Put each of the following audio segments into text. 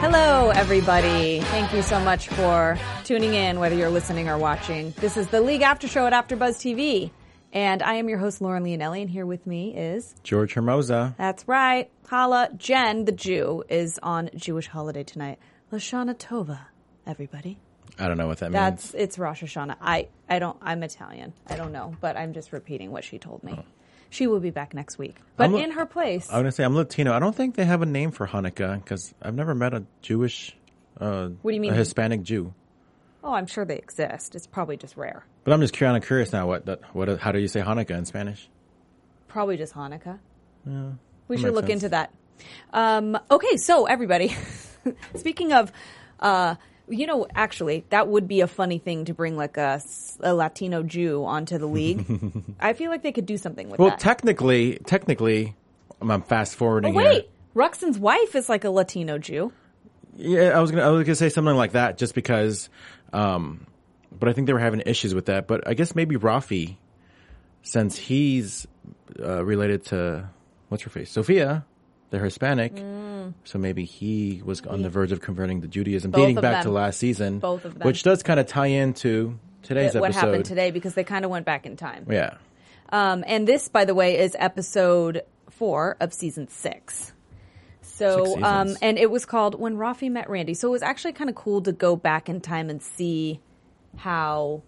Hello, everybody. Thank you so much for tuning in, whether you're listening or watching. This is the League After Show at AfterBuzz TV, and I am your host, Lauren Leonelli, and here with me is George Hermoza. that's right, Hala Jen, the Jew, is on Jewish holiday tonight. Lashana Tova, everybody. I don't know what that means. That's means. it's Rosh Hashanah. I I don't. I'm Italian. I don't know, but I'm just repeating what she told me. Oh. She will be back next week, but I'm a- in her place. I was gonna say I'm Latino. I don't think they have a name for Hanukkah because I've never met a Jewish, uh, What do you mean? a Hispanic Jew. oh, I'm sure they exist. It's probably just rare. But I'm just kind of curious now. What, what, how do you say Hanukkah in Spanish? Probably just Hanukkah. Yeah, we should look sense. into that. Um, okay, so everybody, speaking of, uh, you know, actually, that would be a funny thing to bring like a, a Latino Jew onto the league. I feel like they could do something with Well, that. Well, technically, technically, I'm, fast oh, forwarding wait, here. Ruxin's wife is like a Latino Jew. Yeah, I was gonna I was gonna say something like that just because, um, but I think they were having issues with that. But I guess maybe Rafi, since he's uh, related to what's her face, Sophia, they're Hispanic, so maybe he was on the verge of converting to Judaism, Mm. Both dating back to last season, Both of them. which does kind of tie into today's what episode. What happened today because they kind of went back in time. Yeah, Um, and this, by the way, is episode four of season six. So, um, and it was called When Rafi Met Randy. So it was actually kind of cool to go back in time and see how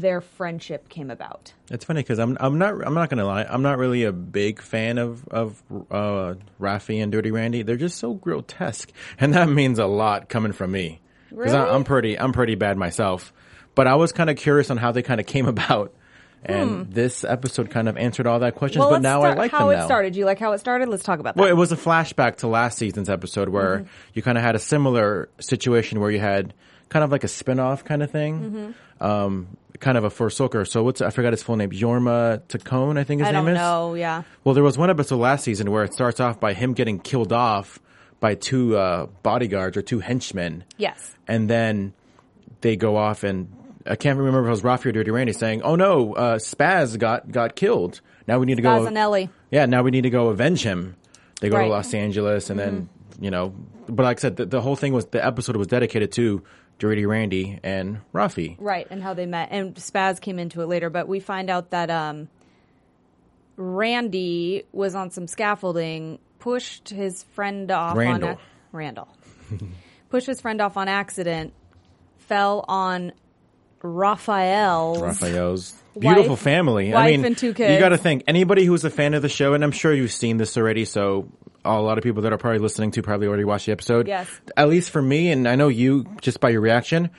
their friendship came about. it's funny because I'm I'm not I'm not gonna lie I'm not really a big fan of of uh, Rafi and Dirty Randy. They're just so grotesque, and that means a lot coming from me because Really? I'm pretty I'm pretty bad myself. But I was kind of curious on how they kind of came about, and this episode kind of answered all that questions. Hmm. Well, but now start I like how it now. started. Do you like how it started? Let's talk about that. Well, it was a flashback to last season's episode where Mm-hmm. you kind of had a similar situation where you had kind of like a spin-off kind of thing. Mm-hmm. Um, kind of a Forsoker. So what's, I forgot his full name. Jorma Taccone, I think his I name don't is. know. Yeah. Well, there was one episode last season where it starts off by him getting killed off by two, uh, bodyguards or two henchmen. Yes. And then they go off and I can't remember if it was Rafi or Dirty Randy saying, "Oh no, uh, Spaz got got killed. Now we need to go." Spazanelli. Yeah, now we need to go avenge him. They go Right. Mm-hmm. to Los Angeles, and then you know. But like I said, the, the whole thing was the episode was dedicated to Dirty Randy and Rafi. Right, and how they met. And Spaz came into it later, but we find out that um, Randy was on some scaffolding, pushed his friend off Randall. on a- Randall. pushed his friend off on accident, fell on Raphael's Raphael's beautiful Wife- family. I wife mean, and two kids. You got to think anybody who's a fan of the show, and I'm sure you've seen this already. So a lot of people that are probably listening to probably already watched the episode. Yes. At least for me, and I know you just by your reaction,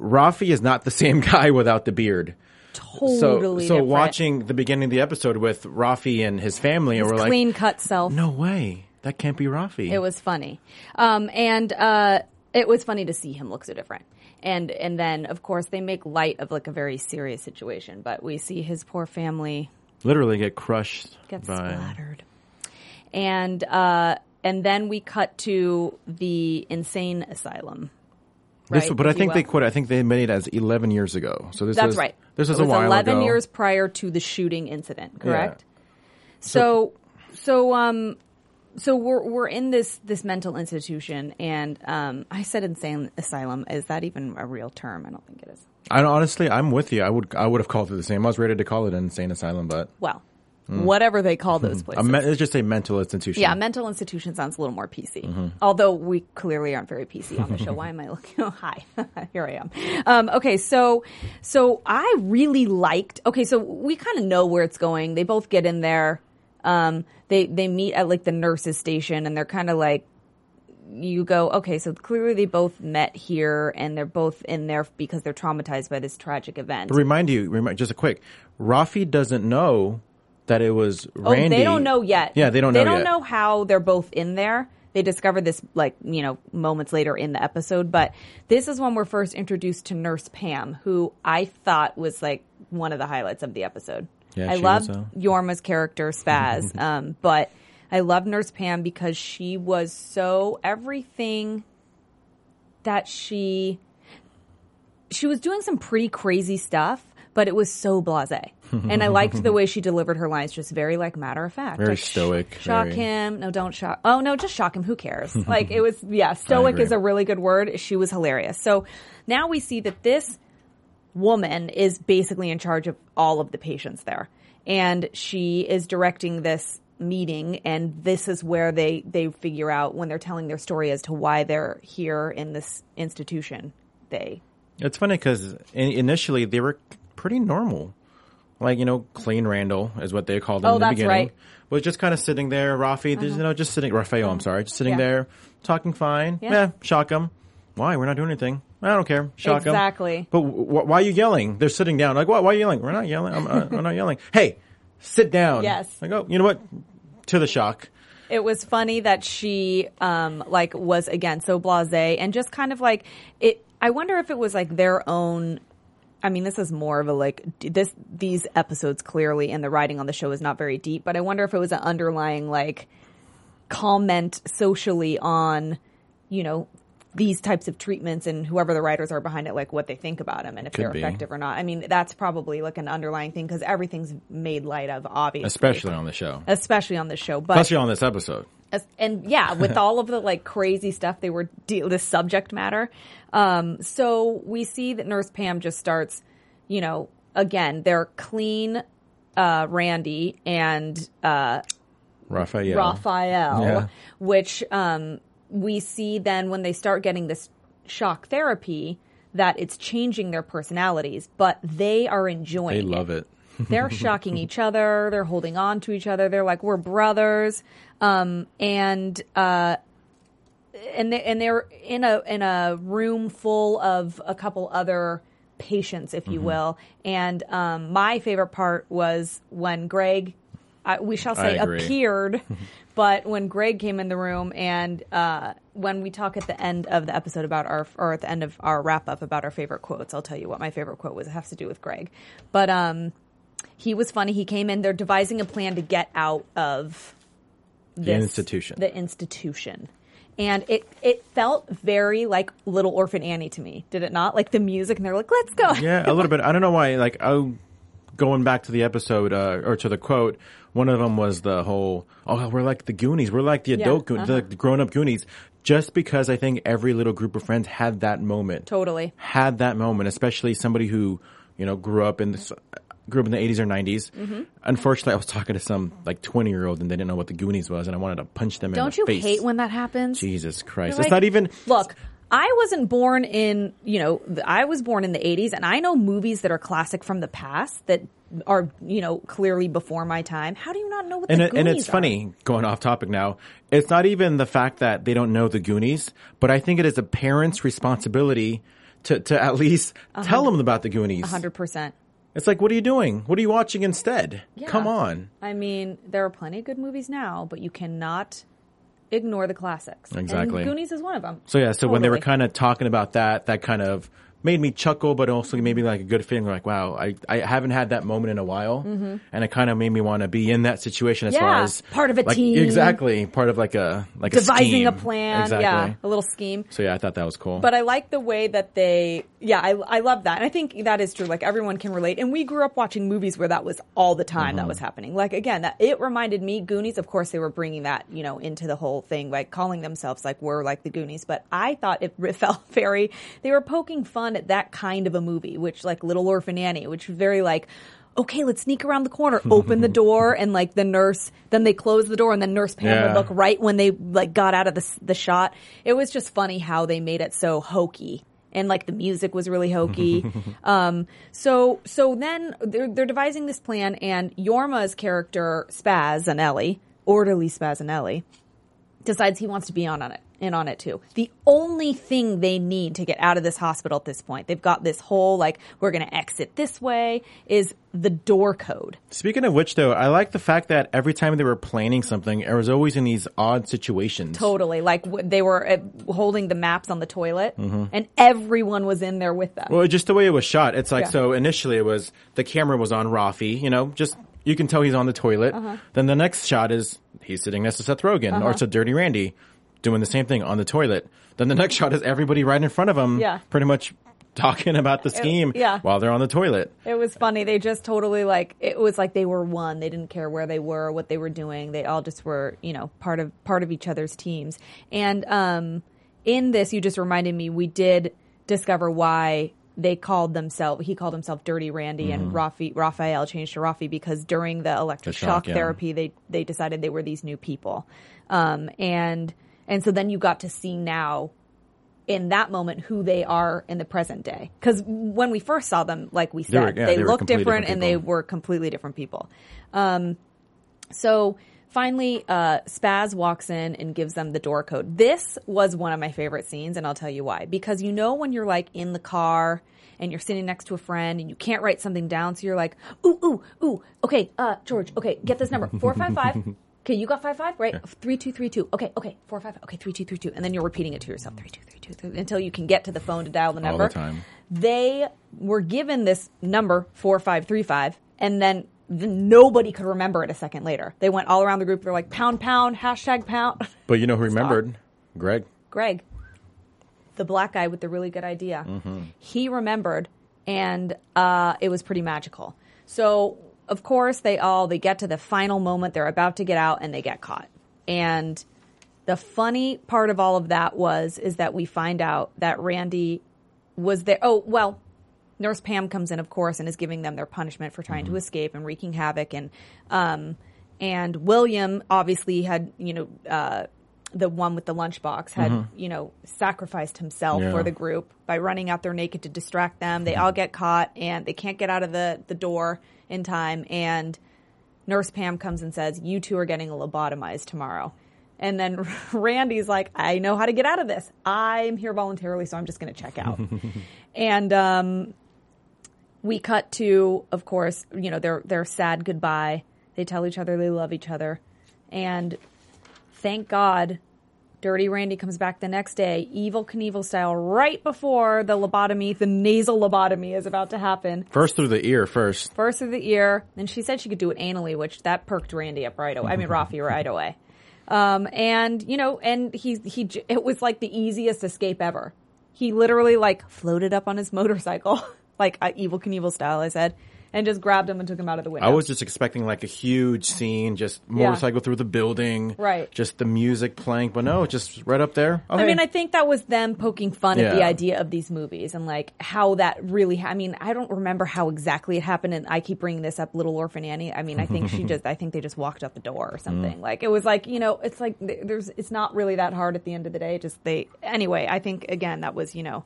Rafi is not the same guy without the beard. totally so, so different. watching the beginning of the episode with Rafi and his family, and his we're like, clean cut self. no way, that can't be Rafi. It was funny, um, and uh, it was funny to see him look so different. And and then of course they make light of like a very serious situation, but we see his poor family literally get crushed get by. splattered, and uh, and then we cut to the insane asylum. This, right, but I think they quit. I think they made it as 11 years ago. So this That's right. This it a while eleven ago. years prior to the shooting incident, correct? So, so, um, so we're we're in this this mental institution, and um, I said insane asylum. Is that even a real term? I don't think it is. I don't- honestly, I'm with you. I would, I would have called it the same. I was ready to call it an insane asylum, but Well, whatever they call those places. Hmm. a me- it's just a mental institution. yeah, mental institution sounds a little more PC. Mm-hmm. Although we clearly aren't very PC on the show. Why am I looking? Oh, hi, here I am. Um, okay, so so I really liked. Okay, so we kind of know where it's going. They both get in there. Um, they they meet at like the nurses station, and they're kind of like you go, okay, so clearly they both met here, and they're both in there because they're traumatized by this tragic event. But remind you, remind, just a quick, Rafi doesn't know that it was Randy. Oh, they don't know yet. Yeah, they don't They know don't yet. know how they're both in there. They discover this like you know moments later in the episode, but this is when we're first introduced to Nurse Pam, who I thought was like one of the highlights of the episode. Yeah, I loved was, uh, Jorma's character Spaz, um, but I love Nurse Pam because she was so everything that she she was doing some pretty crazy stuff, but it was so blasé. and I liked the way she delivered her lines, just very like matter of fact, Very like, stoic, Shock very- him. No, don't shock. Oh no, just shock him. Who cares? like it was. Yeah, stoic is a really good word. She was hilarious. So now we see that this woman is basically in charge of all of the patients there, and she is directing this meeting and this is where they they figure out when they're telling their story as to why they're here in this institution they It's funny because initially they were pretty normal. Like, you know, clean Randall is what they called him Oh, in the that's beginning. right. Uh-huh. Was just kind of sitting there, Rafi, you know, just sitting, Raphael, I'm sorry, just sitting Yeah. there, talking fine. Yeah. Yeah, shock him. Why? We're not doing anything. I don't care. Shock 'em. Exactly. But w- w- why are you yelling? They're sitting down. Like, why, why are you yelling? We're not yelling. I'm, uh, I'm not yelling. Hey, sit down. Yes. I go, you know what? To the shock. it was funny that she um like was again so blasé and just kind of like it i wonder if it was like their own I mean, this is more of a like this. These episodes clearly, and the writing on the show is not very deep. But I wonder if it was an underlying like comment socially on, you know, these types of treatments and whoever the writers are behind it, like what they think about them and if Could they're be. effective or not. I mean, that's probably like an underlying thing because everything's made light of, obviously, Especially on the show. especially on this show. But Especially on this episode. As- and yeah, with all of the like crazy stuff they were deal this subject matter. Um, so we see that Nurse Pam just starts, you know, again they're clean, uh, Randy and uh, Raphael. Raphael, Yeah. which um, we see then when they start getting this shock therapy that it's changing their personalities, but they are enjoying. They love it. They're shocking each other. They're holding on to each other. They're like, we're brothers. Um, and, uh, and they, and they're in a, in a room full of a couple other patients, if Mm-hmm. you will. And, um, my favorite part was when Greg, I, we shall say appeared, but when Greg came in the room and, uh, when we talk at the end of the episode about our, or at the end of our wrap up about our favorite quotes, I'll tell you what my favorite quote was. It has to do with Greg. But, um, he was funny. He came in. They're devising a plan to get out of this, institution. The institution, and it it felt very like Little Orphan Annie to me. Did it not? Like the music, and they're like, "Let's go." Yeah, a little bit. I don't know why. Like, I going back to the episode uh, or to the quote. One of them was the whole, "Oh, we're like the Goonies. We're like the adult, Goon- uh-huh. the grown-up Goonies." Just because I think every little group of friends had that moment. Totally. had that moment, especially somebody who you know grew up in this. Grew up in the 80s or 90s. Mm-hmm. Unfortunately, I was talking to some like 20 year old and they didn't know what the Goonies was, and I wanted to punch them in Don't the you face. hate when that happens? Jesus Christ! You're it's not even. Look, I wasn't born in, you know, I was born in the 80s and I know movies that are classic from the past that are, you know, clearly before my time. How do you not know what and the it, and it's are? funny going off topic now. It's not even the fact that they don't know the Goonies, but I think it is a parent's responsibility to to at least tell them about the Goonies. 100%. It's like, what are you doing? What are you watching instead? Yeah. Come on. I mean, there are plenty of good movies now, but you cannot ignore the classics. Exactly. And Goonies is one of them. So yeah, so when they were kind of talking about that, that kind of made me chuckle, but also maybe like a good feeling. Like, wow, I, I haven't had that moment in a while, and it kind of made me want to be in that situation as far Mm-hmm. As part of a like, team. Exactly, part of like a like Devising a, a, plan. Exactly. Yeah, a little scheme. So yeah, I thought that was cool. But I like the way that they, yeah, I, I love that. And I think that is true. Like everyone can relate. And we grew up watching movies where that was all the time Mm-hmm. that was happening. Like again, that it reminded me, Goonies, of course, they were bringing that, you know, into the whole thing, like calling themselves like we're like the Goonies. But I thought it felt very, they were poking fun at that kind of a movie, which like Little Orphan Annie, which was very like, okay, let's sneak around the corner, open the door, and like the nurse, then they close the door, and then Nurse Pam Yeah. would look right when they like got out of the the shot. It was just funny how they made it so hokey and like the music was really hokey. um, so so then they're they're devising this plan, and Jorma's character Spazanelli, orderly Spazanelli, decides he wants to be on on it in on it too. The only thing they need to get out of this hospital at this point, they've got this whole like we're going to exit this way is the door code. Speaking of which, though, I like the fact that every time they were planning something, it was always in these odd situations. Totally, like w- they were uh, holding the maps on the toilet, and everyone was in there with them. Well, just the way it was shot. It's like Yeah. so. Initially, it was the camera was on Rafi. You know, just you can tell he's on the toilet. Uh-huh. Then the next shot is he's sitting next to Seth Rogen, or to Dirty Randy doing the same thing on the toilet. Then the next shot is everybody right in front of him, Yeah. pretty much talking about the scheme yeah. while they're on the toilet. It was funny. They just totally like it was like they were one. They didn't care where they were, what they were doing. They all just were, you know, part of part of each other's teams. And um in this you just reminded me we did discover why they called themselves he called himself Dirty Randy and Rafi Raphael changed to Rafi because during the electric Mm-hmm. The shock, shock yeah. therapy they they decided they were these new people. Um and and so then you got to see now in that moment who they are in the present day. Because when we first saw them, like we said, they, yeah, they were looked different, different and they were completely different people. Um, so finally, uh, Spaz walks in and gives them the door code. This was one of my favorite scenes, and I'll tell you why. Because you know when you're like in the car and you're sitting next to a friend and you can't write something down, so you're like, ooh, ooh, ooh, okay, uh, George, okay, get this number, four five five. Okay, you got five five, right? Three two three two. Okay, okay, four five. Okay, three two three two, and then you're repeating it to yourself, three two three two, three, until you can get to the phone to dial the number. All the time. They were given this number four five three five, and then nobody could remember it a second later. They went all around the group. They're like pound pound hashtag pound. But you know who remembered? Greg. Greg, the black guy with the really good idea, he remembered, and uh, it was pretty magical. So of course they all they get to the final moment. They're about to get out, and they get caught. And the funny part of all of that was is that we find out that Randy was there. Oh well. Nurse Pam comes in, of course, and is giving them their punishment for trying to escape and wreaking havoc. And um, and William obviously had, you know, uh, the one with the lunchbox had, you know, sacrificed himself Yeah. for the group by running out there naked to distract them. They all get caught and they can't get out of the the door in time. And Nurse Pam comes and says, "You two are getting lobotomized tomorrow." And then Randy's like, "I know how to get out of this. I'm here voluntarily, so I'm just going to check out." and um, we cut to, of course, you know, their their sad goodbye. They tell each other they love each other, and thank God, Dirty Randy comes back the next day, Evel Knievel style, right before the lobotomy, the nasal lobotomy is about to happen. First through the ear first. First through the ear, and she said she could do it anally, which that perked Randy up right away. I mean, Rafi right away. Um, and you know, and he he it was like the easiest escape ever. He literally like floated up on his motorcycle, like uh, Evel Knievel style. I said, and just grabbed him and took him out of the window. I was just expecting like a huge scene, just motorcycle through the building, Right. Just the music playing, but no, just right up there. Oh, I hey. mean, I think that was them poking fun at the idea of these movies and like how that really. Ha- I mean, I don't remember how exactly it happened, and I keep bringing this up, Little Orphan Annie. I mean, I think she just. I think they just walked out the door or something. Like it was like you know, it's like there's. It's not really that hard at the end of the day. Just they. Anyway, I think again that was you know,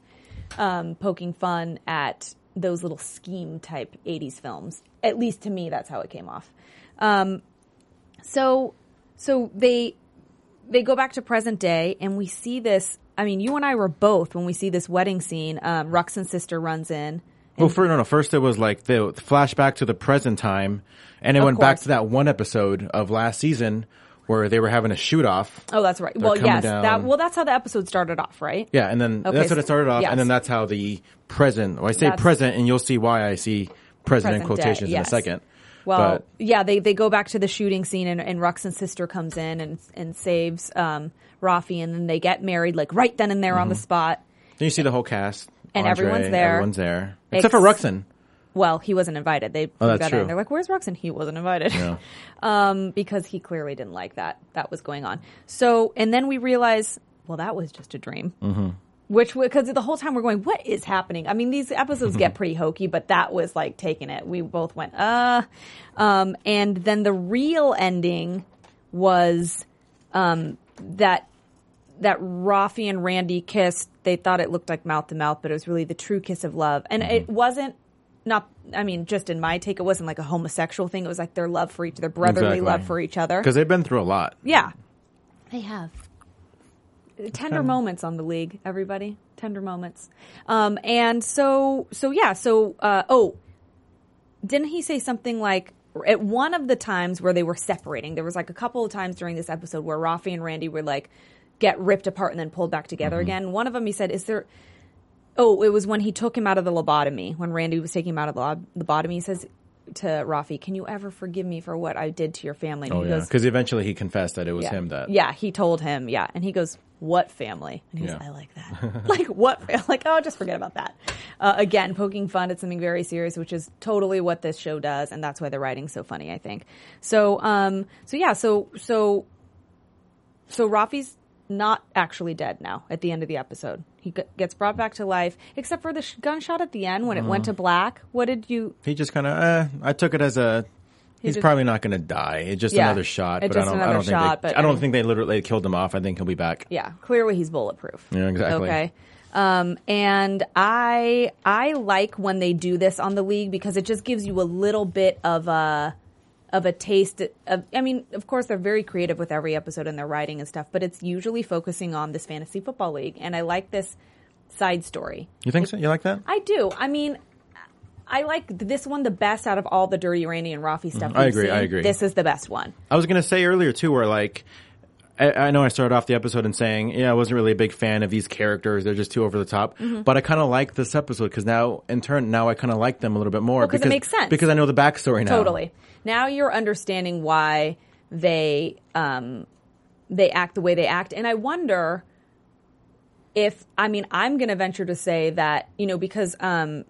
um, poking fun at those little scheme type '80s films. At least to me, that's how it came off. Um, so, so they they go back to present day and we see this i mean you and i were both when we see this wedding scene um, ruxin's sister runs in well, first, no, no, first it was like the flashback to the present time, and it Of went back to that one episode of last season where they were having a shoot off. oh that's right well yes down. that well that's how the episode started off right Yeah, and then Okay, that's what it started off, yes. and then that's how the present. Well, I say That's- present, and you'll see why I see present, in Present day, quotations in a second. well but yeah they, they go back to the shooting scene and, and ruxin's sister comes in and, and saves um, rafi and then they get married like right then and there on the Mm-hmm. spot then you see the whole cast, And Andre, everyone's there. Everyone's there, except for Ex- Ruxin. Well he wasn't invited they Oh, got in. they're like where's ruxin he wasn't invited Yeah. um, because he clearly didn't like that that was going on. So, and then we realize, well, that was just a dream. Mm-hmm. Which, because the whole time we're going, what is happening? I mean, these episodes get pretty hokey, but that was like taking it. We both went, uh. Um, and then the real ending was um, that that Rafi and Randy kissed. They thought it looked like mouth to mouth, but it was really the true kiss of love, and it wasn't. Not, I mean, just in my take, it wasn't like a homosexual thing. It was like their love for each, their brotherly Exactly. love for each other. because they've been through a lot. Yeah, they have tender moments on the league. Everybody, tender moments. Um, and so, so yeah, so uh, oh, didn't he say something like at one of the times where they were separating? There was like a couple of times during this episode where Rafi and Randy were like get ripped apart and then pulled back together again. One of them, he said, "Is there?" Oh, it was when he took him out of the lobotomy. When Randy was taking him out of the lob- lobotomy, he says to Rafi, "Can you ever forgive me for what I did to your family?" And Oh he yeah, because eventually he confessed that it was yeah. him that. Yeah, he told him. Yeah, and he goes, "What family?" And he goes, Yeah. "I like that." like what? Like oh, just forget about that. Uh, again, poking fun at something very serious, which is totally what this show does, and that's why the writing's so funny. I think. So, um, so yeah, so so so Rafi's not actually dead now at the end of the episode. He g- gets brought back to life, except for the sh- gunshot at the end when it went to black. What did you? He just kind of. Uh, I took it as a. He's just- probably not going to die. It's just Yeah, another shot. it's But I don't. I another don't think. shot, they, but I I don't mean- think they literally killed him off. I think he'll be back. Yeah, clearly he's bulletproof. Yeah, exactly. Okay. Um, and I I like when they do this on the league because it just gives you a little bit of a of a taste of I mean, of course they're very creative with every episode and their writing and stuff, but it's usually focusing on this fantasy football league and I like this side story. You think so? You like that? I do. I mean, I like this one the best out of all the Dirty Randy and Rafi stuff. Mm-hmm. I agree, I agree. This is the best one. I was going to say earlier too, where like. I I know I started off the episode and saying, yeah, I wasn't really a big fan of these characters. They're just too over the top. Mm-hmm. But I kind of like this episode because now, in turn, now I kind of like them a little bit more. it because makes sense. Because I know the backstory now. Totally. Now you're understanding why they um, they act the way they act, and I wonder if I mean I'm going to venture to say that you know because um,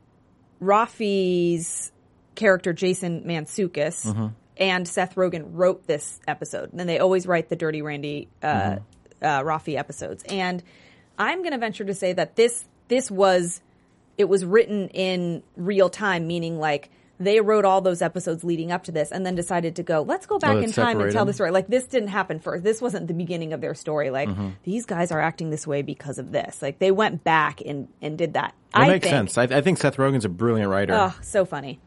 Rafi's character Jason Mantzoukas Mm-hmm. and Seth Rogen wrote this episode, and they always write the Dirty Randy uh, Mm-hmm. uh, Rafi episodes, and I'm going to venture to say that this this was it was written in real time, meaning like they wrote all those episodes leading up to this and then decided to go, let's go back let's in time and tell the story. Like this didn't happen first. This wasn't the beginning of their story. Like Mm-hmm. these guys are acting this way because of this. Like they went back and, and did that. That I makes think, sense. I, I think Seth Rogen's a brilliant writer. Oh, so funny.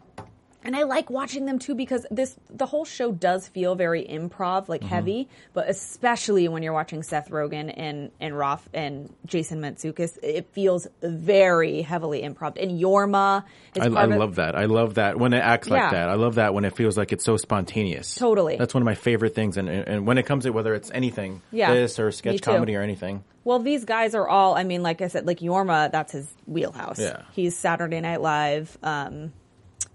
And I like watching them too because this the whole show does feel very improv, like Mm-hmm. heavy, but especially when you're watching Seth Rogen and and Roth and Jason Mantzoukas, it feels very heavily improv. And Jorma is I, I of- love that. I love that when it acts Yeah. like that. I love that when it feels like it's so spontaneous. Totally. That's one of my favorite things. And, and and when it comes to whether it's anything, Yeah. this or sketch comedy or anything. Well, these guys are all. I mean, like I said, like Jorma, that's his wheelhouse. Yeah. he's Saturday Night Live, um,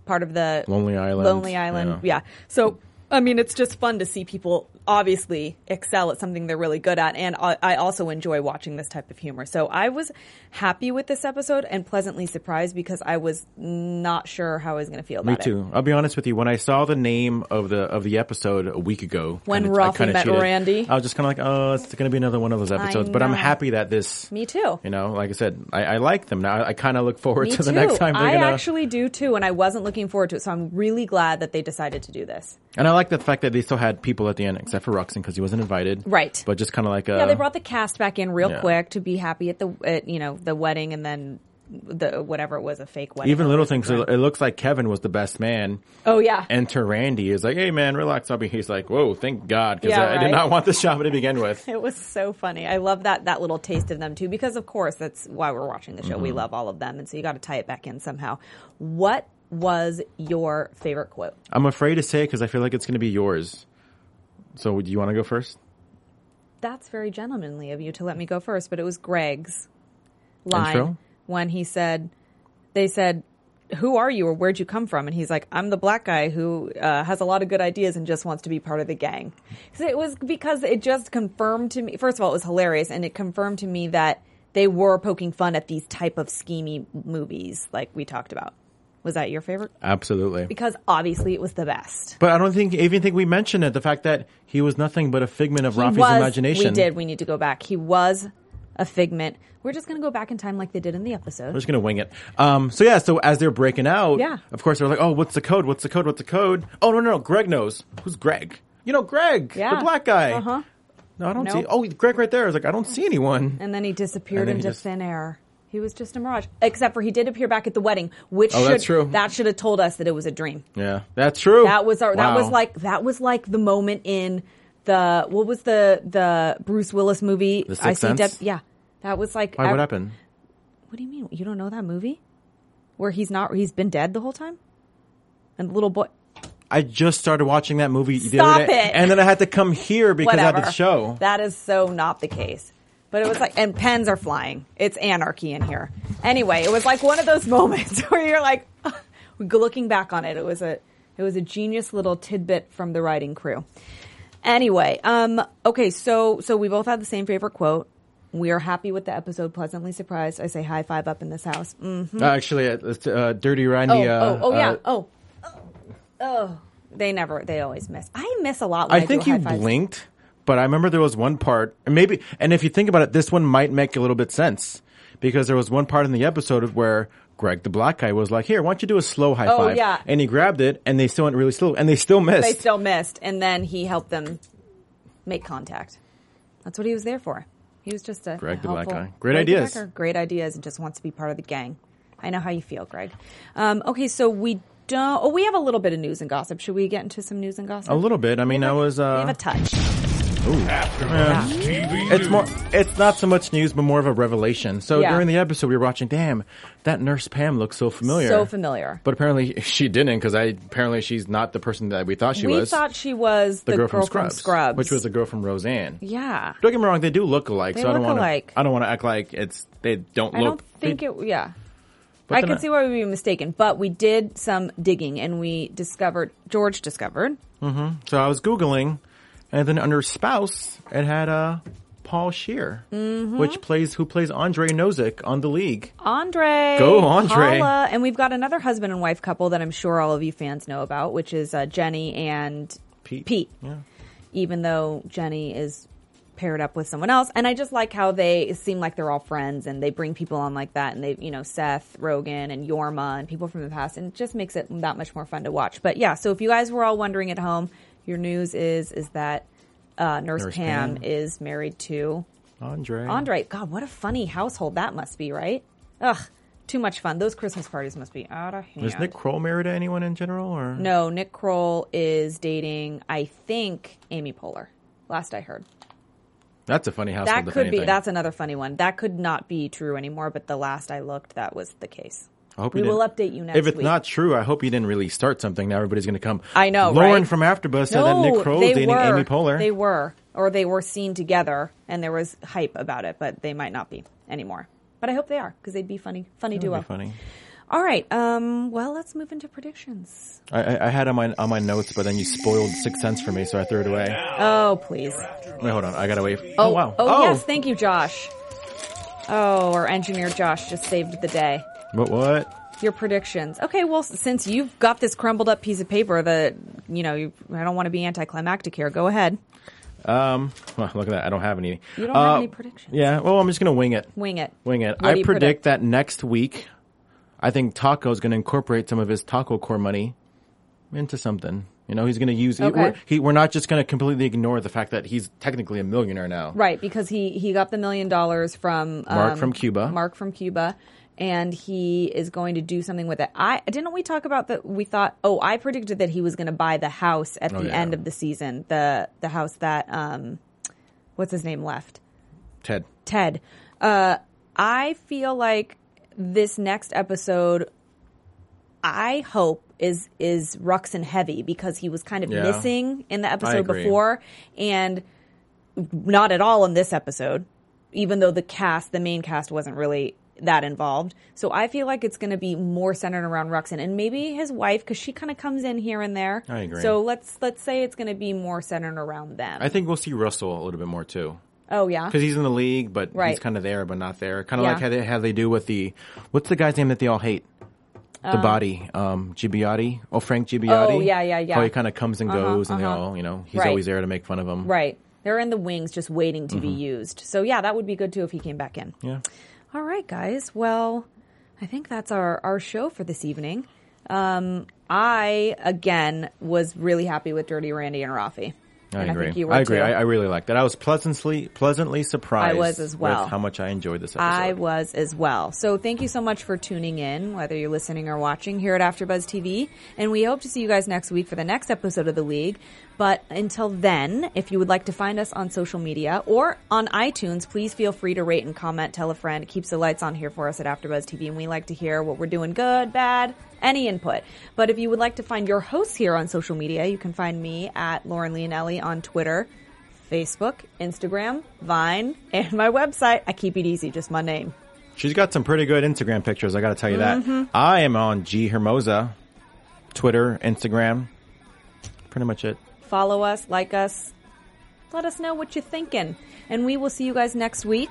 part of the Lonely Island. Lonely Island. Yeah. So, I mean, it's just fun to see people obviously excel at something they're really good at. And I, I also enjoy watching this type of humor. So I was happy with this episode and pleasantly surprised because I was not sure how I was going to feel Me about it. Me too. I'll be honest with you. When I saw the name of the of the episode a week ago, When kinda- I Rafi met cheated. Randy. I was just kind of like, oh, it's going to be another one of those episodes. But I'm happy that this. Me too. You know, like I said, I, I like them now. I kind of look forward Me to the too. next time they're I gonna. actually do too, and I wasn't looking forward to it. So I'm really glad that they decided to do this. and I like the fact that they still had people at the end, except for Ruxin because he wasn't invited. Right. But just kind of like a. Yeah, they brought the cast back in real Yeah. quick to be happy at the at, you know the wedding and then the whatever it was a fake wedding. even little things. It looks like Kevin was the best man. Oh yeah, Enter Randy is like, hey man, relax. I'll be. He's like, whoa, thank God, because Yeah, I, I did not want this job to begin with. it was so funny. I love that that little taste of them too because of course that's why we're watching the show. We Mm-hmm. love all of them, and so you got to tie it back in somehow. What was your favorite quote? I'm afraid to say because I feel like it's going to be yours. So, do you want to go first? That's very gentlemanly of you to let me go first, but it was Greg's line Intro? when he said, "They said." Who are you or where'd you come from? And he's like, I'm the black guy who uh, has a lot of good ideas and just wants to be part of the gang. So it was because it just confirmed to me. First of all, it was hilarious, and it confirmed to me that they were poking fun at these type of schemy movies, like we talked about. Was that your favorite? Absolutely. Because obviously it was the best. But I don't think even think we mentioned it. The fact that he was nothing but a figment of Rafi's was, imagination. We did. We need to go back. He was a figment. We're just going to go back in time like they did in the episode. We're just gonna wing it. Um, so yeah, so as they're breaking out, Yeah. of course they're like, "Oh, what's the code? What's the code? What's the code?" Oh no, no, no. Greg knows. Who's Greg? You know, Greg, Yeah. the black guy. Uh-huh. No, I don't Nope. see. Oh, Greg, right there. I was like, I don't see anyone. And then he disappeared then he into just- thin air. He was just a mirage. Except for he did appear back at the wedding, which Oh, should, that's true. that should have told us that it was a dream. Yeah, that's true. That was our, that was like that was like the moment in the what was the the Bruce Willis movie? The Sixth I see Sense? Yeah. That was like Why, what happened? What do you mean? You don't know that movie? Where he's not he's been dead the whole time? And the little boy I just started watching that movie the Stop other day, it. and then I had to come here because I had the show. That is so not the case. But it was like, and pens are flying. It's anarchy in here. Anyway, it was like one of those moments where you're like, looking back on it, it was a, it was a genius little tidbit from the writing crew. Anyway, um, okay, so so we both had the same favorite quote. We are happy with the episode, pleasantly surprised. I say high five up in this house. Mm. Uh, actually, uh, uh, Dirty Randy. Oh, uh, oh, oh, yeah. uh, oh, oh, they never, they always miss. I miss a lot. When I, I think you blinked, but I remember there was one part, and maybe, and if you think about it, this one might make a little bit sense because there was one part in the episode where Greg, the black guy, was like, "Here, why don't you do a slow high Oh, five?" yeah. and he grabbed it, and they still went really slow, and they still missed. they still missed, and then he helped them make contact. That's what he was there for. He was just a Greg the black guy. Great ideas. Great ideas, and just wants to be part of the gang. I know how you feel, Greg. Um, okay, so we don't. Oh, we have a little bit of news and gossip. Should we get into some news and gossip? a little bit. I mean, I was. We have Uh, a touch. AfterBuzz TV it's more. It's not so much news, but more of a revelation. So Yeah. during the episode, we were watching. Damn, that nurse Pam looks so familiar. So familiar. But apparently she didn't because I apparently she's not the person that we thought she was. we was. thought she was the, the, girl, from, Scrubs, Scrubs, which was the girl from Roseanne. yeah. Don't get me wrong; they do look alike. They so I don't look want alike. to. I don't want to act like it's they don't look I look. don't think they- it. Yeah. but I then could see why we'd be mistaken, but we did some digging and we discovered George discovered mm-hmm. So I was googling, and then under spouse, it had uh, Paul Scheer, Mm-hmm. which plays who plays Andre Nowzick on the League. Andre. Go, Andre. Holla. And we've got another husband and wife couple that I'm sure all of you fans know about, which is uh, Jenny and Pete. Pete. Yeah. Even though Jenny is paired up with someone else. And I just like how they seem like they're all friends and they bring people on like that. And they, you know, Seth, Rogen, and Jorma and people from the past. And it just makes it that much more fun to watch. But yeah, so if you guys were all wondering at home, your news is, is that uh, Nurse, Nurse Pam, Pam. is married to Andre. Andre, God, what a funny household that must be, right? Ugh, too much fun. Those Christmas parties must be out of hand. Is Nick Kroll married to anyone in general, or no, Nick Kroll is dating, I think, Amy Poehler. Last I heard, That's a funny household. that could be. That's another funny one. That could not be true anymore. But the last I looked, that was the case. I hope we will update you next If it's week. not true, I hope you didn't really start something. Now everybody's going to come. I know, Lauren right? from AfterBuzz said that Nick Kroll is dating were. Amy Poehler. They were, or they were seen together, and there was hype about it. But they might not be anymore. But I hope they are because they'd be funny, funny That duo. be funny. All right. Um. Well, let's move into predictions. I, I, I had on my on my notes, but then you spoiled Sixth Sense for me, so I threw it away. Oh, please. Wait, hold on. I gotta wait. Oh, wow. Oh, yes. Thank you, Josh. Oh, our engineer Josh just saved the day. What? What? Your predictions. Okay, well, since you've got this crumbled up piece of paper that, you know, you, I don't want to be anticlimactic here. Go ahead. Um. Well, look at that. I don't have any. You don't have Uh, any predictions. Yeah. Well, I'm just gonna wing it. Wing it. Wing it. What I predict, predict? that next week, I think Taco's going to incorporate some of his taco core money into something. You know, he's going to use. Okay. We're, he, we're not just going to completely ignore the fact that he's technically a millionaire now. Right, because he, he got the million dollars from Mark um, from Cuba. Mark from Cuba, and he is going to do something with it. I didn't we talk about that? We thought. Oh, I predicted that he was going to buy the house at Oh, the yeah. end of the season. The the house that um, what's his name left. Ted. Ted. Uh, I feel like this next episode, I hope is is Ruxin heavy because he was kind of Yeah. missing in the episode before, and not at all in this episode. Even though the cast, the main cast, wasn't really that involved, so I feel like it's going to be more centered around Ruxin and maybe his wife because she kind of comes in here and there. I agree. So let's let's say it's going to be more centered around them. I think we'll see Russell a little bit more too. oh yeah, Because he's in the league, but Right. he's kind of there, but not there. Kind of Yeah. like how they, how they do with the, what's the guy's name that they all hate? The body, um, Gibbiotti. Oh, Frank Gibbiotti. Oh, yeah, yeah, yeah. How he kind of comes and goes, and they uh-huh. all, you know, he's Right. always there to make fun of him. Right. They're in the wings just waiting to Mm-hmm. be used. So yeah, that would be good too if he came back in. Yeah. All right, guys. Well, I think that's our, our show for this evening. Um, I, again, was really happy with Dirty Randy and Rafi. I and agree. I think you were I agree. too. I, I really like that. I was pleasantly pleasantly surprised. I was as well. With how much I enjoyed this episode. I was as well. So thank you so much for tuning in, whether you're listening or watching here at AfterBuzz TV. And we hope to see you guys next week for the next episode of The League. But until then, if you would like to find us on social media or on iTunes, please feel free to rate and comment, tell a friend. It keeps the lights on here for us at AfterBuzz TV, and we like to hear what we're doing good, bad, any input. But if you would like to find your hosts here on social media, you can find me at Lauren Leonelli on Twitter, Facebook, Instagram, Vine, and my website. I keep it easy, just my name. She's got some pretty good Instagram pictures. I got to tell you Mm-hmm. that. I am on G Hermoza, Twitter, Instagram. Pretty much it. Follow us, like us, let us know what you're thinking. And we will see you guys next week.